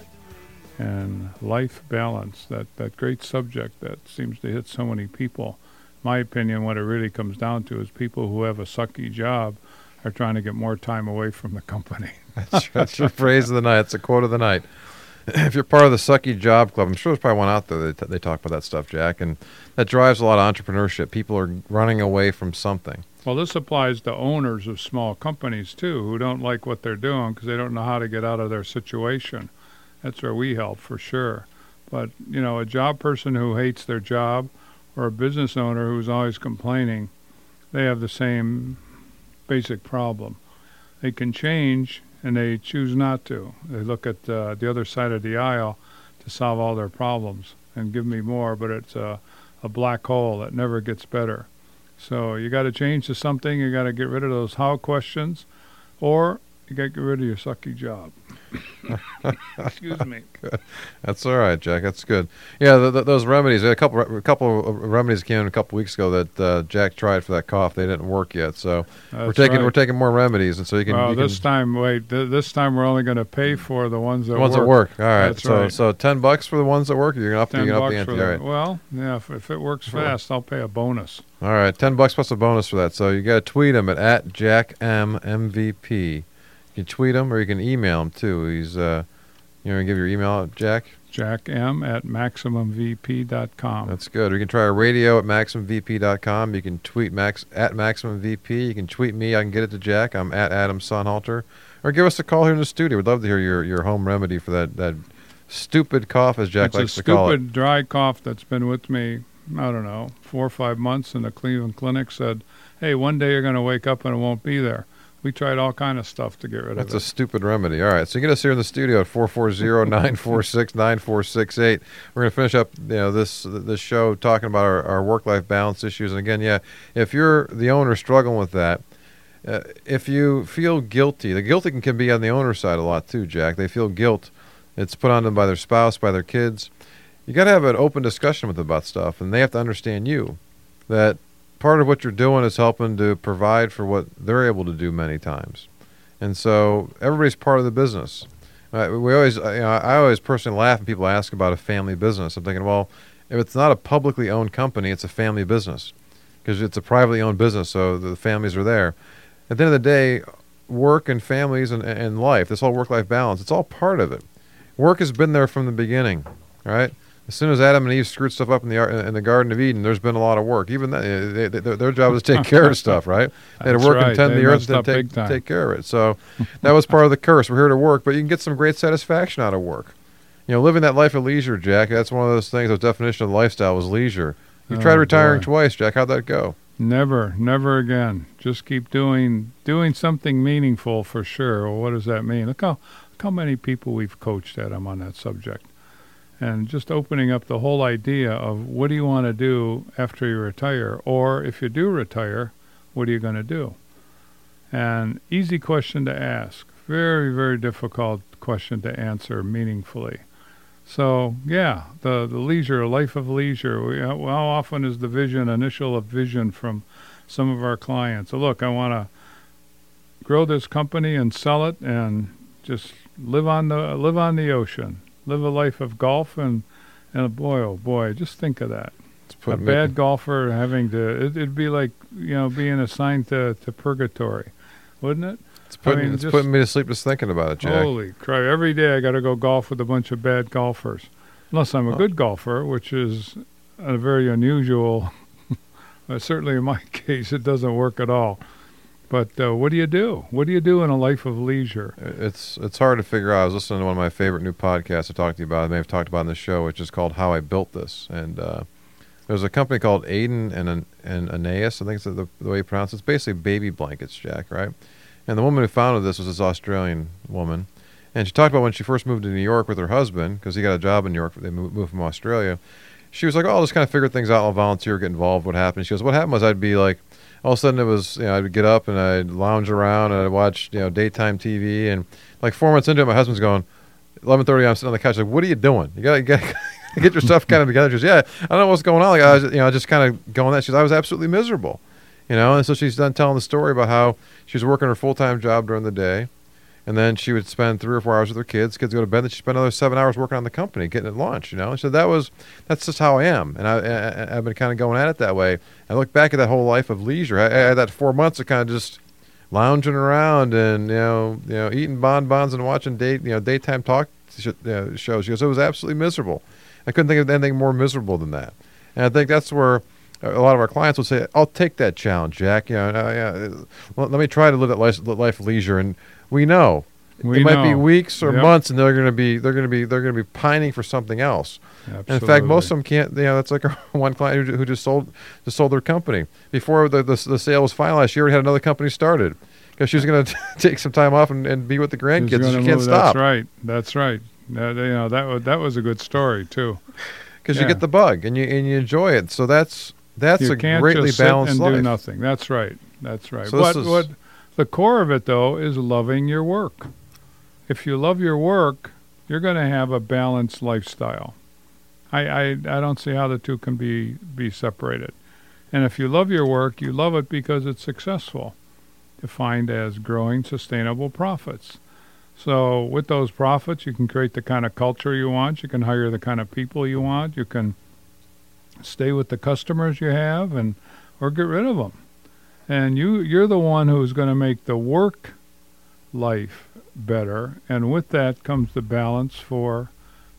and life balance, that, that great subject that seems to hit so many people. My opinion, what it really comes down to is people who have a sucky job are trying to get more time away from the company. That's, that's your phrase of the night. It's a quote of the night. If you're part of the Sucky Job Club, I'm sure there's probably one out there that they, talk about that stuff, Jack, and that drives a lot of entrepreneurship. People are running away from something. Well, this applies to owners of small companies too, who don't like what they're doing because they don't know how to get out of their situation. That's where we help for sure. But you know, a job person who hates their job, or a business owner who's always complaining, they have the same basic problem. They can change, and they choose not to. They look at uh, the other side of the aisle to solve all their problems and give me more, but it's a, a black hole that never gets better. So you got to change to something. You got to get rid of those how questions, or you got to get rid of your sucky job. Excuse me. That's all right, Jack. That's good. Yeah, th th those remedies. A couple, a couple of remedies came in a couple weeks ago that uh, Jack tried for that cough. They didn't work yet, so we're taking right. we're taking more remedies, and so you can. well, you this can, time, wait. Th- this time we're only going to pay for the ones that the ones work. that work. All right. That's so right. so ten bucks for the ones that work. You're gonna have Ten gonna up the ante. All the, right. Well, yeah. If, if it works Sure. fast, I'll pay a bonus. All right. Ten bucks plus a bonus for that. So you got to tweet him at, at Jack M MVP. You can tweet him or you can email him too. He's uh, you know, give your email Jack. Jack M at maximumvp.com. That's good. Or you can try our radio at maximumvp.com. You can tweet Max at maximumvp. You can tweet me. I can get it to Jack. I'm at Adam Sonnhalter. Or give us a call here in the studio. We'd love to hear your, your home remedy for that, that stupid cough, as Jack it's likes to call it. stupid dry cough that's been with me, I don't know, four or five months, and the Cleveland Clinic said, hey, one day you're going to wake up and it won't be there. We tried all kind of stuff to get rid of it That's a stupid remedy. All right, so you get us here in the studio at 440-946-9468. We're going to finish up, you know, this this show talking about our, our work-life balance issues. And again, yeah, if you're the owner struggling with that, uh, if you feel guilty, the guilty can, can be on the owner's side a lot too, Jack. They feel guilt. It's put on them by their spouse, by their kids. You got to have an open discussion with them about stuff, and they have to understand you. That part of what you're doing is helping to provide for what they're able to do many times. And so everybody's part of the business. Uh, we always, uh, you know, I always personally laugh when people ask about a family business. I'm thinking, well, if it's not a publicly owned company, it's a family business because it's a privately owned business, so the families are there. At the end of the day, work and families and, and life, this whole work-life balance, it's all part of it. Work has been there from the beginning, right? As soon as Adam and Eve screwed stuff up in the in the Garden of Eden, there's been a lot of work. Even that, eh, they, they, their their job was to take care of stuff, right? They had to work and right. tend They the earth and take, take care of it. So that was part of the curse. We're here to work, but you can get some great satisfaction out of work. You know, living that life of leisure, Jack. That's one of those things. The definition of lifestyle was leisure. You Oh, tried retiring boy. twice, Jack. How'd that go? Never, never again. Just keep doing doing something meaningful for sure. Well, what does that mean? Look how look how many people we've coached at them on that subject, and just opening up the whole idea of what do you want to do after you retire, or if you do retire, what are you going to do? And easy question to ask. Very, very difficult question to answer meaningfully. So yeah, the the leisure, life of leisure. We, how how often is the vision initial of vision from some of our clients? So look, I want to grow this company and sell it, and just live on the live on the ocean, live a life of golf, and and boy, oh boy, just think of that. A bad golfer having to it, it'd be like you know being assigned to to purgatory, wouldn't it? It's putting, mean, it's just- putting me to sleep just thinking about it, Jack. Holy crap! Every day I got to go golf with a bunch of bad golfers, unless I'm a Oh. good golfer, which is a very unusual. certainly, in my case, it doesn't work at all. But uh, what do you do? What do you do in a life of leisure? It's it's hard to figure out. I was listening to one of my favorite new podcasts I talked to you about. I may have talked about in the show, which is called "How I Built This," and uh, There's a company called aden and and anais. I think it's the, the way you pronounce it. It's basically baby blankets, Jack, right? And the woman who founded this was this Australian woman. And she talked about when she first moved to New York with her husband, because he got a job in New York. They moved, from Australia. She was like, oh, I'll just kind of figure things out. I'll volunteer, get involved. What happened? She goes, what happened was I'd be like, all of a sudden it was, you know, I'd get up and I'd lounge around and I'd watch, you know, daytime TV. And like four months into it, my husband's going, 11:30, I'm sitting on the couch. Like, what are you doing? You got to get get your stuff kind of together. She goes, yeah, I don't know what's going on. Like, I was, you know, just kind of going that. she's I was absolutely miserable, you know. And so she's done telling the story about how she was working her full time job during the day, and then she would spend three or four hours with her kids. Kids go to bed. Then she spent another seven hours working on the company, getting it launched. You know, so that was that's just how I am, and I, I I've been kind of going at it that way. I look back at that whole life of leisure. I, I had that four months of kind of just lounging around and you know you know eating bonbons and watching date you know daytime talk sh- shows. She goes, it was absolutely miserable. I couldn't think of anything more miserable than that. And I think that's where a lot of our clients will say, "I'll take that challenge, Jack. You know, uh, yeah, let me try to live that life, life leisure." And we know We it might be weeks or Yep. months, and they're going to be they're going to be they're going to be pining for something else. And in fact, most of them can't. You know, that's like our one client who, who just sold just sold their company before the, the the sale was finalized. She already had another company started because she was going to take some time off and, and be with the grandkids. She can't move- stop That's right. That's right. That, you know that was that was a good story too. because Yeah. you get the bug and you and you enjoy it. So that's that's you a can't greatly balanced life. do nothing. That's right. That's right. So this what is- what the core of it though is loving your work. If you love your work, you're going to have a balanced lifestyle. I, I I don't see how the two can be be separated. And if you love your work, you love it because it's successful, defined as growing sustainable profits. So with those profits, you can create the kind of culture you want. You can hire the kind of people you want. You can stay with the customers you have, and or get rid of them. And you you're the one who's going to make the work life better, and with that comes the balance for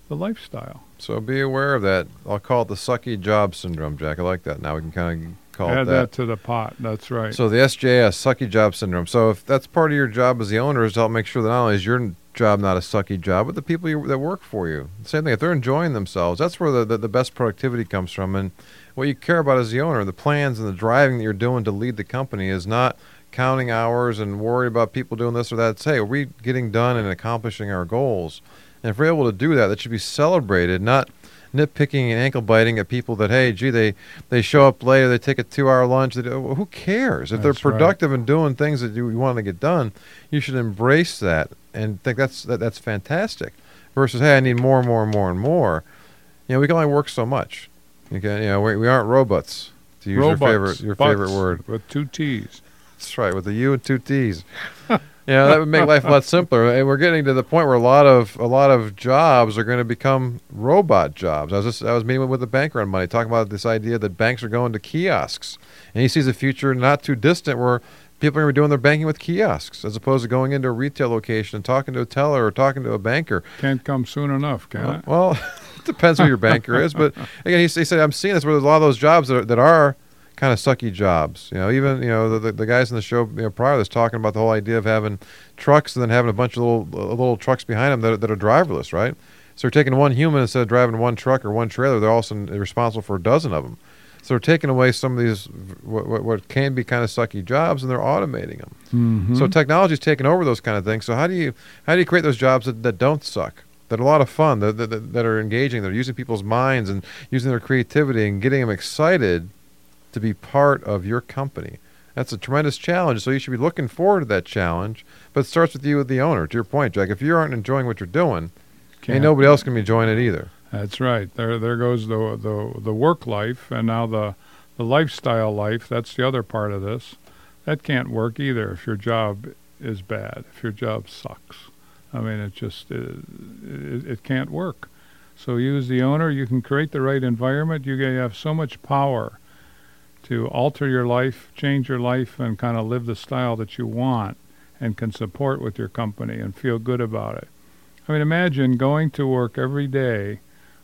the lifestyle. So be aware of that. I'll call it the sucky job syndrome, Jack. I like that. Now we can kind of call Add it that. that. to the pot. That's right. So the SJS, sucky job syndrome. So if that's part of your job as the owner, is to help make sure that not only is your job not a sucky job, but the people you, that work for you. Same thing. If they're enjoying themselves, that's where the, the, the best productivity comes from. And what you care about as the owner, the plans and the driving that you're doing to lead the company is not counting hours and worried about people doing this or that. It's, hey, are we getting done and accomplishing our goals? And if we're able to do that, that should be celebrated, not nitpicking and ankle biting at people that, hey, gee, they, they show up late they take a two hour lunch. They do, well, who cares? If That's they're right. productive and doing things that you, you want to get done, you should embrace that and think that's that, that's fantastic. Versus, hey, I need more and more and more and more. You know, we can only work so much. You know, we, we aren't robots. To use your favorite your butts favorite word. with two T's. That's right, with a U and two T's. yeah, that would make life a lot simpler. And we're getting to the point where a lot of a lot of jobs are going to become robot jobs. I was just I was meeting with a banker on Monday talking about this idea that banks are going to kiosks, and he sees a future not too distant where people are going to be doing their banking with kiosks as opposed to going into a retail location and talking to a teller or talking to a banker. Can't come soon enough, can Well, it? well, it depends who your banker is, but again, he, he said I'm seeing this where there's a lot of those jobs that are, that are kind of sucky jobs. You know, even you know the, the, guys in the show you know, prior to this talking about the whole idea of having trucks and then having a bunch of little uh, little trucks behind them that, are- that are driverless, right? So they're taking one human instead of driving one truck or one trailer. They're also responsible for a dozen of them. So they're taking away some of these what, what, what can be kind of sucky jobs, and they're automating them. Mm-hmm. So technology's taking over those kind of things. So how do you how do you create those jobs that, that don't suck? That are a lot of fun, that, that, that are engaging, that are using people's minds and using their creativity and getting them excited to be part of your company. That's a tremendous challenge. So you should be looking forward to that challenge. But it starts with you, the owner. To your point, Jack, if you aren't enjoying what you're doing, Can't- ain't nobody else can be enjoying it either. That's right. There, there goes the the the work life, and now the the lifestyle life. That's the other part of this. That can't work either if your job is bad. If your job sucks, I mean, it just it, it, it can't work. So you, as the owner, you can create the right environment. You have so much power to alter your life, change your life, and kind of live the style that you want, and can support with your company and feel good about it. I mean, imagine going to work every day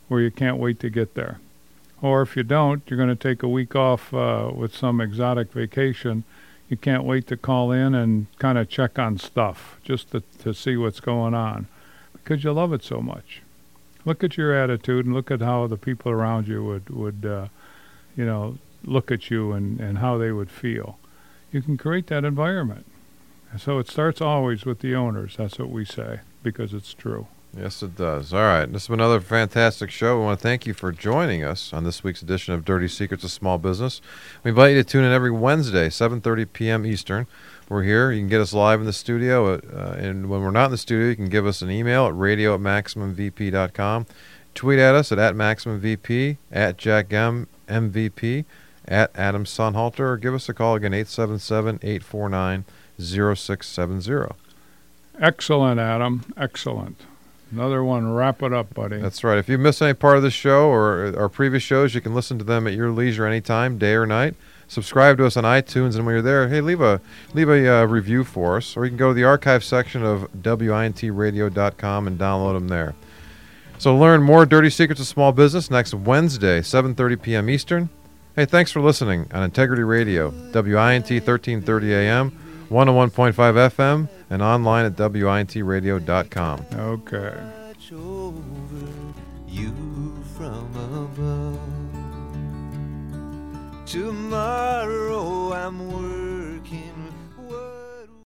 where you can't wait to get there. Or if you don't, you're going to take a week off uh, with some exotic vacation. You can't wait to call in and kind of check on stuff just to, to see what's going on because you love it so much. Look at your attitude and look at how the people around you would, would uh, you know, look at you and, and how they would feel. You can create that environment. So it starts always with the owners. That's what we say because it's true. Yes, it does. All right. This has been another fantastic show. We want to thank you for joining us on this week's edition of Dirty Secrets of Small Business. We invite you to tune in every Wednesday, 7.30 p.m. Eastern. We're here. You can get us live in the studio. Uh, and when we're not in the studio, you can give us an email at radio at maximumvp.com. Tweet at us at, at maximumvp, at Jack M. MVP, at Adam Sonnhalter, or give us a call again, 877 849 0670. Excellent, Adam. Excellent. Another one. Wrap it up, buddy. That's right. If you miss any part of the show or our previous shows, you can listen to them at your leisure anytime, day or night. Subscribe to us on iTunes, and when you're there, hey, leave a leave a uh, review for us, or you can go to the archive section of wintradio.com and download them there. So learn more dirty secrets of small business next Wednesday, 7:30 p.m. Eastern. Hey, thanks for listening on Integrity Radio, WINT 1330 AM, 101.5 FM, and online at wintradio.com. Okay. watch over you from above. Tomorrow I'm working